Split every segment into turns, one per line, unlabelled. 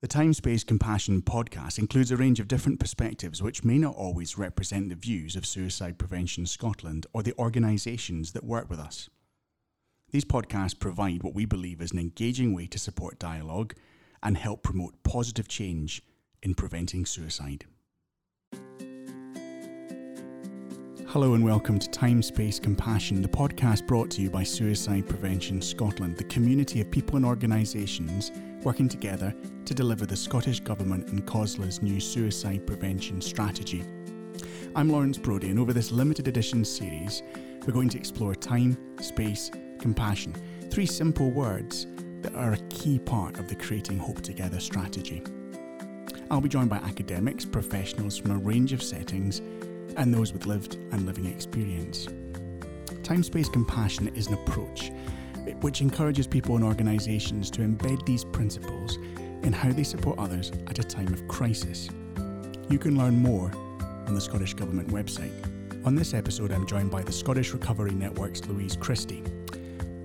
The Time Space Compassion podcast includes a range of different perspectives which may not always represent the views of Suicide Prevention Scotland or the organisations that work with us. These podcasts provide what we believe is an engaging way to support dialogue and help promote positive change in preventing suicide. Hello and welcome to Time Space Compassion, the podcast brought to you by Suicide Prevention Scotland, the community of people and organisations working together to deliver the Scottish Government and COSLA's new suicide prevention strategy. I'm Lawrence Broadie, and over this limited edition series, we're going to explore time, space, compassion, three simple words that are a key part of the Creating Hope Together strategy. I'll be joined by academics, professionals from a range of settings, and those with lived and living experience. Time space compassion is an approach which encourages people and organisations to embed these principles in how they support others at a time of crisis. You can learn more on the Scottish Government website. On this episode, I'm joined by the Scottish Recovery Network's Louise Christie,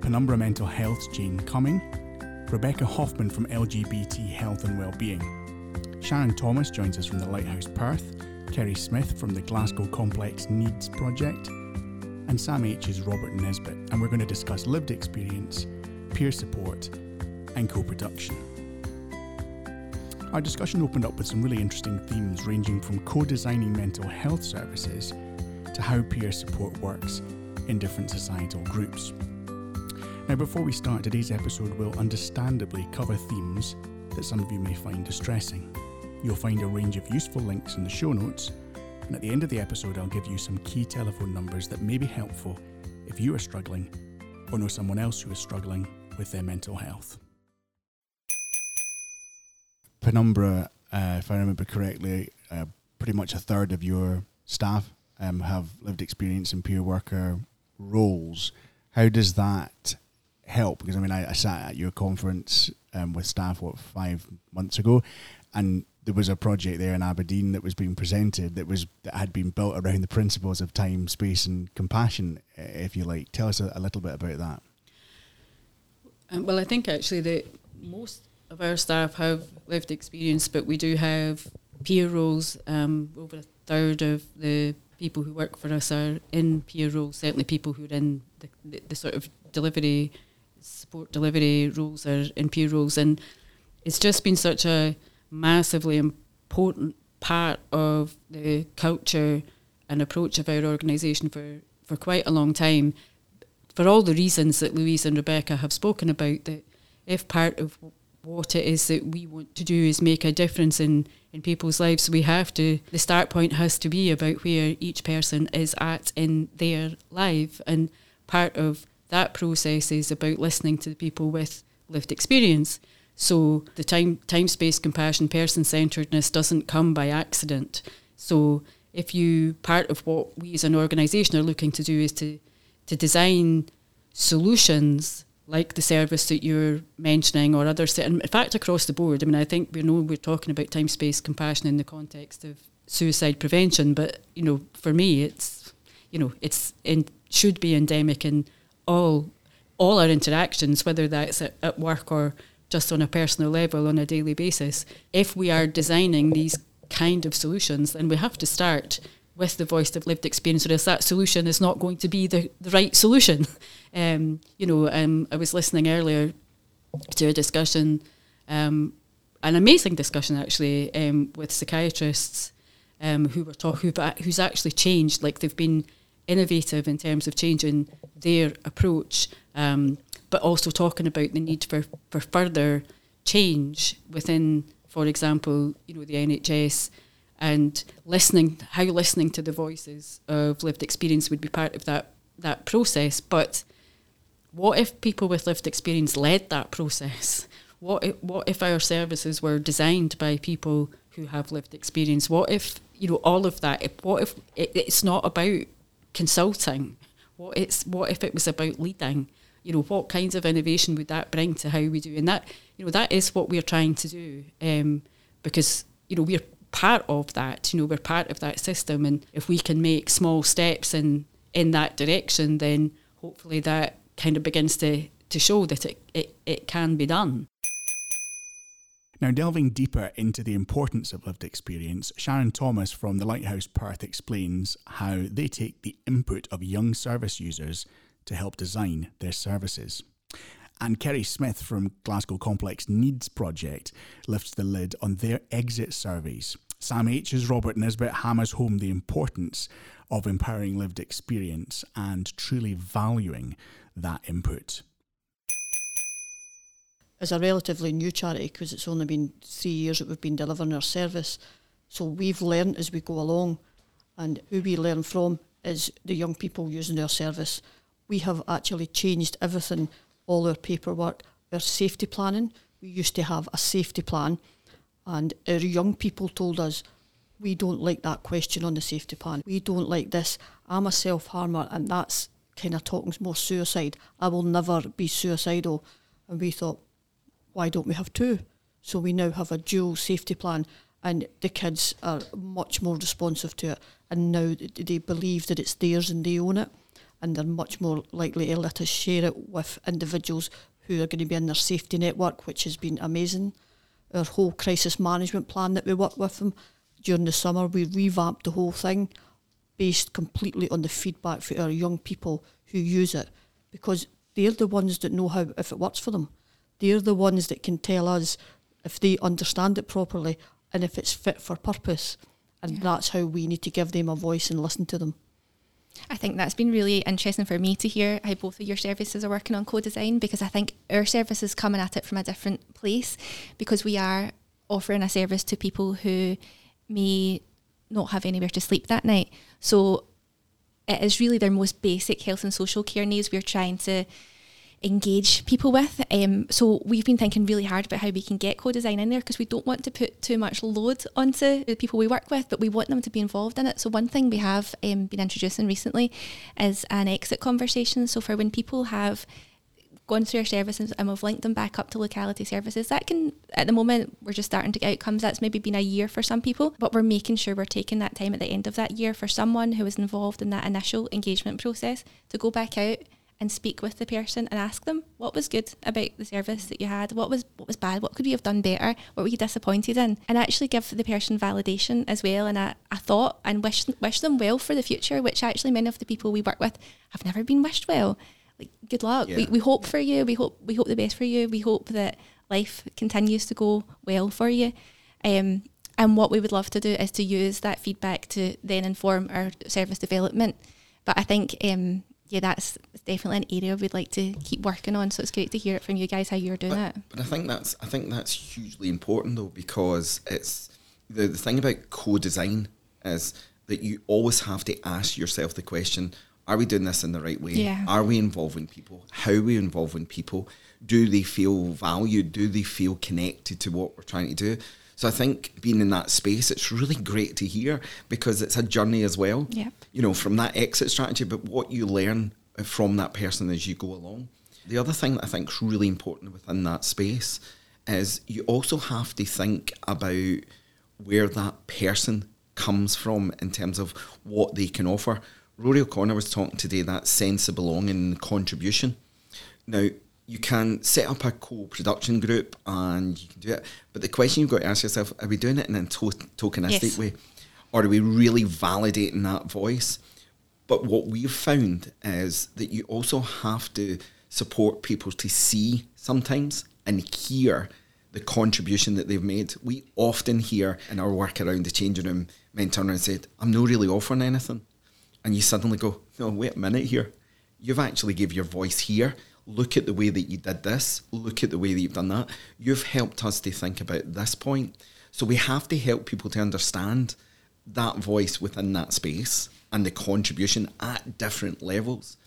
Penumbra Mental Health's Jane Cumming, Rebecca Hoffman from LGBT Health and Wellbeing. Sharon Thomas joins us from the Lighthouse Perth, Kerry Smith from the Glasgow Complex Needs Project, and SAMH is Robert Nesbitt, and we're going to discuss lived experience, peer support, and co production. Our discussion opened up with some really interesting themes ranging from co designing mental health services to how peer support works in different societal groups. Now, before we start, today's episode we'll understandably cover themes that some of you may find distressing. You'll find a range of useful links in the show notes, and at the end of the episode, I'll give you some key telephone numbers that may be helpful if you are struggling or know someone else who is struggling with their mental health. Penumbra, uh, if I remember correctly, uh, pretty much a third of your staff um, have lived experience in peer worker roles. How does that help? Because I mean, I, I sat at your conference um, with staff what five months ago, and there was a project there in Aberdeen that was being presented that was that had been built around the principles of time, space, and compassion. If you like, tell us a, a little bit about that.
Um, well, I think actually that most of our staff have lived experience, but we do have peer roles. Um, over a third of the people who work for us are in peer roles. Certainly, people who are in the, the, the sort of delivery support delivery roles are in peer roles, and it's just been such a massively important part of the culture and approach of our organisation for, for quite a long time, for all the reasons that Louise and Rebecca have spoken about, that if part of what it is that we want to do is make a difference in, in people's lives, we have to, the start point has to be about where each person is at in their life. And part of that process is about listening to the people with lived experience. So the time time space compassion person centeredness doesn't come by accident. So if you part of what we as an organisation are looking to do is to to design solutions like the service that you're mentioning or others in fact across the board. I mean I think we know we're talking about time space compassion in the context of suicide prevention, but you know, for me it's you know, it's should be endemic in all all our interactions, whether that's at, at work or just on a personal level on a daily basis. If we are designing these kind of solutions, then we have to start with the voice of lived experience, or else that solution is not going to be the, the right solution. Um, you know, um, I was listening earlier to a discussion, um, an amazing discussion actually, um, with psychiatrists um, who were talking who's actually changed, like they've been innovative in terms of changing their approach. Um, but also talking about the need for, for further change within, for example, you know, the NHS and listening how listening to the voices of lived experience would be part of that that process. But what if people with lived experience led that process? What if, what if our services were designed by people who have lived experience? What if you know all of that? If, what if it, it's not about consulting? What it's what if it was about leading? You know, what kinds of innovation would that bring to how we do? And that, you know, that is what we're trying to do um, because, you know, we're part of that, you know, we're part of that system. And if we can make small steps in, in that direction, then hopefully that kind of begins to, to show that it, it, it can be done.
Now, delving deeper into the importance of lived experience, Sharon Thomas from the Lighthouse Perth explains how they take the input of young service users to help design their services. And Kerry Smith from Glasgow Complex Needs Project lifts the lid on their exit surveys. SAMH's Robert Nesbitt hammers home the importance of empowering lived experience and truly valuing that input.
As a relatively new charity, because it's only been three years that we've been delivering our service, so we've learned as we go along, and who we learn from is the young people using our service. We have actually changed everything, all our paperwork, our safety planning. We used to have a safety plan, and our young people told us, we don't like that question on the safety plan. We don't like this. I'm a self harmer, and that's kind of talking more suicide. I will never be suicidal. And we thought, why don't we have two? So we now have a dual safety plan, and the kids are much more responsive to it. And now they believe that it's theirs and they own it, and they're much more likely to let us share it with individuals who are going to be in their safety network, which has been amazing. Our whole crisis management plan that we work with them during the summer, we revamped the whole thing based completely on the feedback for our young people who use it because they're the ones that know how if it works for them. They're the ones that can tell us if they understand it properly and if it's fit for purpose. And yeah. that's how we need to give them a voice and listen to them.
I think that's been really interesting for me to hear how both of your services are working on co-design because I think our service is coming at it from a different place because we are offering a service to people who may not have anywhere to sleep that night. So it is really their most basic health and social care needs we're trying to engage people with. Um, so we've been thinking really hard about how we can get co-design in there because we don't want to put too much load onto the people we work with, but we want them to be involved in it. So one thing we have um, been introducing recently is an exit conversation. So for when people have gone through our services and we've linked them back up to locality services. That can, at the moment, we're just starting to get outcomes. That's maybe been a year for some people, but we're making sure we're taking that time at the end of that year for someone who was involved in that initial engagement process to go back out and speak with the person and ask them what was good about the service that you had, what was what was bad, what could we have done better, what were you disappointed in, and actually give the person validation as well and a, a thought and wish wish them well for the future, which actually many of the people we work with have never been wished well like good luck. Yeah. We, we hope for you. We hope we hope the best for you. We hope that life continues to go well for you. Um, and what we would love to do is to use that feedback to then inform our service development. But I think um, yeah, that's definitely an area we'd like to keep working on. So it's great to hear it from you guys how you're doing
but,
it.
But I think that's I think that's hugely important though because it's the, the thing about co-design is that you always have to ask yourself the question are we doing this in the right way?
Yeah.
Are we involving people? How are we involving people? Do they feel valued? Do they feel connected to what we're trying to do? So I think being in that space, it's really great to hear because it's a journey as well.
Yeah.
You know, from that exit strategy, but what you learn from that person as you go along. The other thing that I think is really important within that space is you also have to think about where that person comes from in terms of what they can offer. Rory O'Connor was talking today that sense of belonging and contribution. Now, you can set up a co-production group and you can do it, but the question you've got to ask yourself: Are we doing it in a to- tokenistic yes. way, or are we really validating that voice? But what we've found is that you also have to support people to see sometimes and hear the contribution that they've made. We often hear in our work around the changing room men turn around and say, I'm not really offering anything and you suddenly go, no, wait a minute here. You've actually gave your voice here. Look at the way that you did this. Look at the way that you've done that. You've helped us to think about this point. So we have to help people to understand that voice within that space and the contribution at different levels.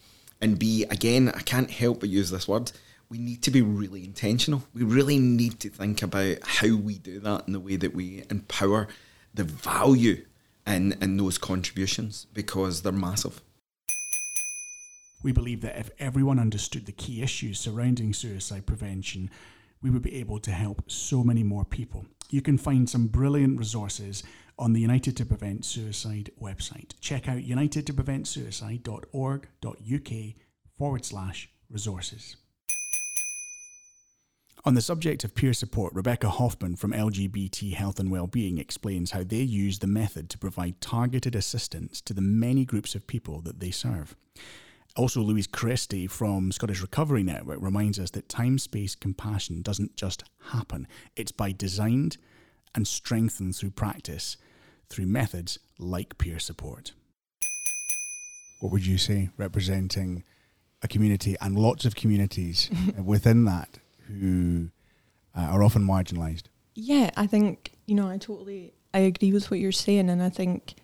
And be, again, I can't help but use this word, we need to be really intentional. We really need to think about how we do that in the way that we empower the value in, in those contributions because they're massive.
We believe that if everyone understood the key issues surrounding suicide prevention, we would be able to help so many more people. You can find some brilliant resources on the United to Prevent Suicide website. Check out unitedtopreventsuicide.org.uk forward slash resources. On the subject of peer support, Rebecca Hoffman from LGBT Health and Wellbeing explains how they use the method to provide targeted assistance to the many groups of people that they serve. Also, Louise Christie from Scottish Recovery Network reminds us that time space compassion doesn't just happen, it's by designed and strengthened through practice through methods like peer support. What would you say representing a community and lots of communities within that who uh, are often marginalised?
Yeah, I think, you know, I totally I agree with what you're saying and I think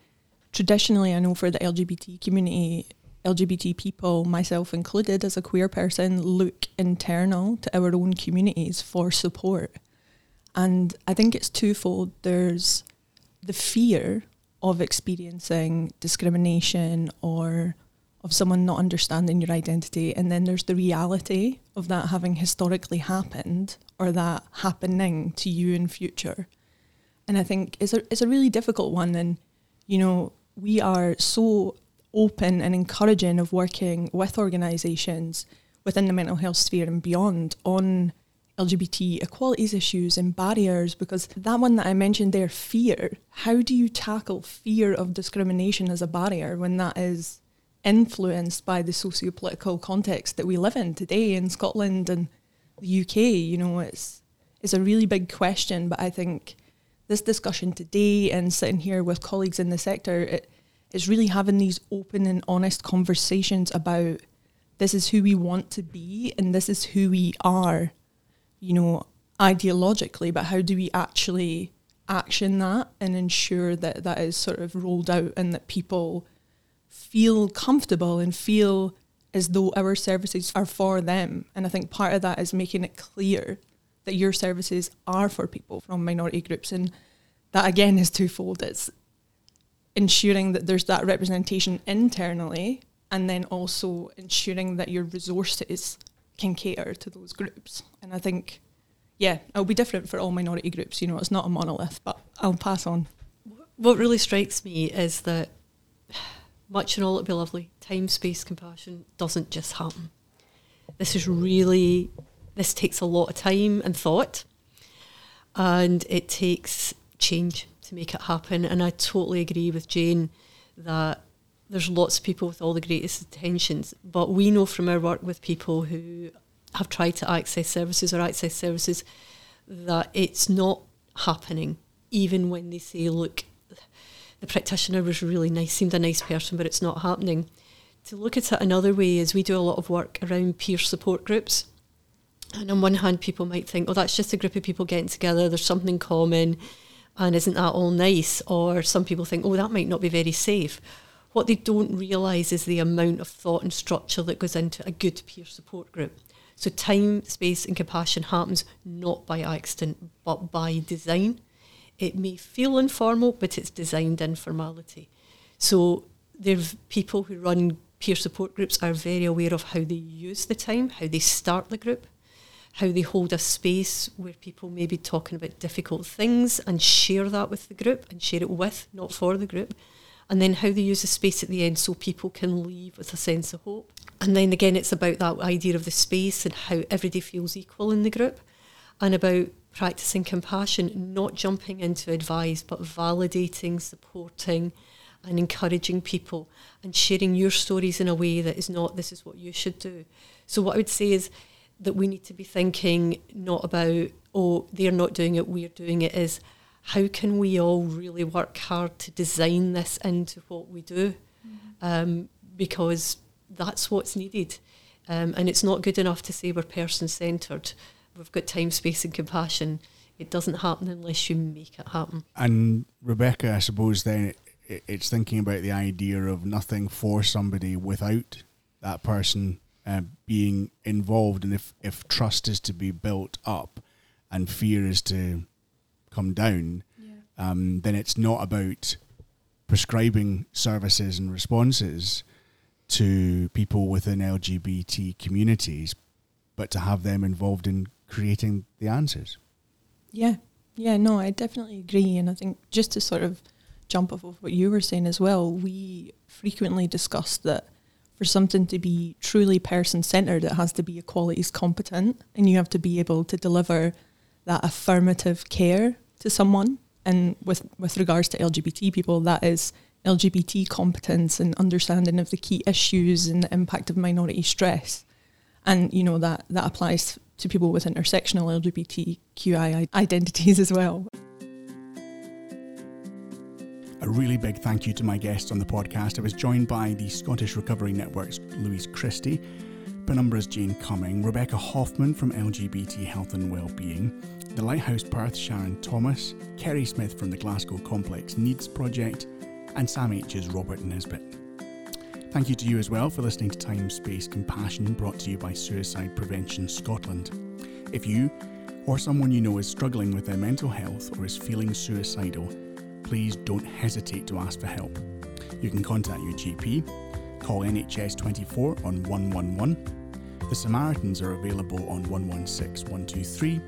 traditionally I know for the LGBT community LGBT people, myself included as a queer person, look internal to our own communities for support. And I think it's twofold. There's the fear of experiencing discrimination or of someone not understanding your identity, and then there's the reality of that having historically happened or that happening to you in future. And I think it's a it's a really difficult one. And you know, we are so open and encouraging of working with organisations within the mental health sphere and beyond on LGBT equalities issues and barriers because that one that I mentioned there, fear, how do you tackle fear of discrimination as a barrier when that is influenced by the socio-political context that we live in today in Scotland and the UK? You know, it's it's a really big question, but I think this discussion today and sitting here with colleagues in the sector, it is really having these open and honest conversations about this is who we want to be and this is who we are you know, ideologically, but how do we actually action that and ensure that that is sort of rolled out and that people feel comfortable and feel as though our services are for them. And I think part of that is making it clear that your services are for people from minority groups. And that again is twofold. It's ensuring that there's that representation internally and then also ensuring that your resources can cater to those groups. And I think, yeah, it'll be different for all minority groups. You know, it's not a monolith, but I'll pass on.
What really strikes me is that much and all it'll be lovely. Time, space, compassion doesn't just happen. This is really, this takes a lot of time and thought, and it takes change to make it happen. And I totally agree with Jane that there's lots of people with all the greatest intentions, but we know from our work with people who have tried to access services or access services that it's not happening, even when they say, look, the practitioner was really nice, seemed a nice person, but it's not happening. To look at it another way is we do a lot of work around peer support groups. And on one hand, people might think, oh, that's just a group of people getting together, there's something common, and isn't that all nice? Or some people think, oh, that might not be very safe. What they don't realise is the amount of thought and structure that goes into a good peer support group. So time, space, and compassion happens not by accident, but by design. It may feel informal, but it's designed in formality. So there's people who run peer support groups are very aware of how they use the time, how they start the group, how they hold a space where people may be talking about difficult things and share that with the group and share it with, not for the group and then how they use the space at the end so people can leave with a sense of hope. And then again, it's about that idea of the space and how everybody feels equal in the group, and about practicing compassion, not jumping into advice, but validating, supporting, and encouraging people and sharing your stories in a way that is not, this is what you should do. So, what I would say is that we need to be thinking not about, oh, they're not doing it, we're doing it, is how can we all really work hard to design this into what we do? Mm-hmm. Um, because that's what's needed. Um, and it's not good enough to say we're person centred. We've got time, space, and compassion. It doesn't happen unless you make it happen.
And Rebecca, I suppose then it's thinking about the idea of nothing for somebody without that person uh, being involved. And if, if trust is to be built up and fear is to come down, yeah. um, then it's not about prescribing services and responses to people within LGBT communities, but to have them involved in creating the answers.
Yeah, yeah, no, I definitely agree. And I think just to sort of jump off of what you were saying as well, we frequently discuss that for something to be truly person centered, it has to be equalities competent, and you have to be able to deliver that affirmative care to someone. And with with regards to LGBT people, that is LGBT competence and understanding of the key issues and the impact of minority stress. And you know that that applies to people with intersectional LGBTQI identities as well.
A really big thank you to my guests on the podcast. I was joined by the Scottish Recovery Network's Louise Christie, Penumbra's Jane Cumming, Rebecca Hoffman from LGBT Health and Wellbeing, the Lighthouse Perth Sharon Thomas, Kerry Smith from the Glasgow Complex Needs Project, and SAMH's Robert Nesbitt. Thank you to you as well for listening to Time, Space, Compassion, brought to you by Suicide Prevention Scotland. If you or someone you know is struggling with their mental health or is feeling suicidal, please don't hesitate to ask for help. You can contact your GP, call NHS 24 on 111. The Samaritans are available on 116 123,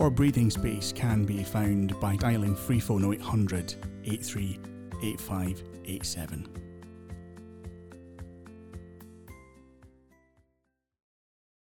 or Breathing Space can be found by dialing free phone 0800 83 8587.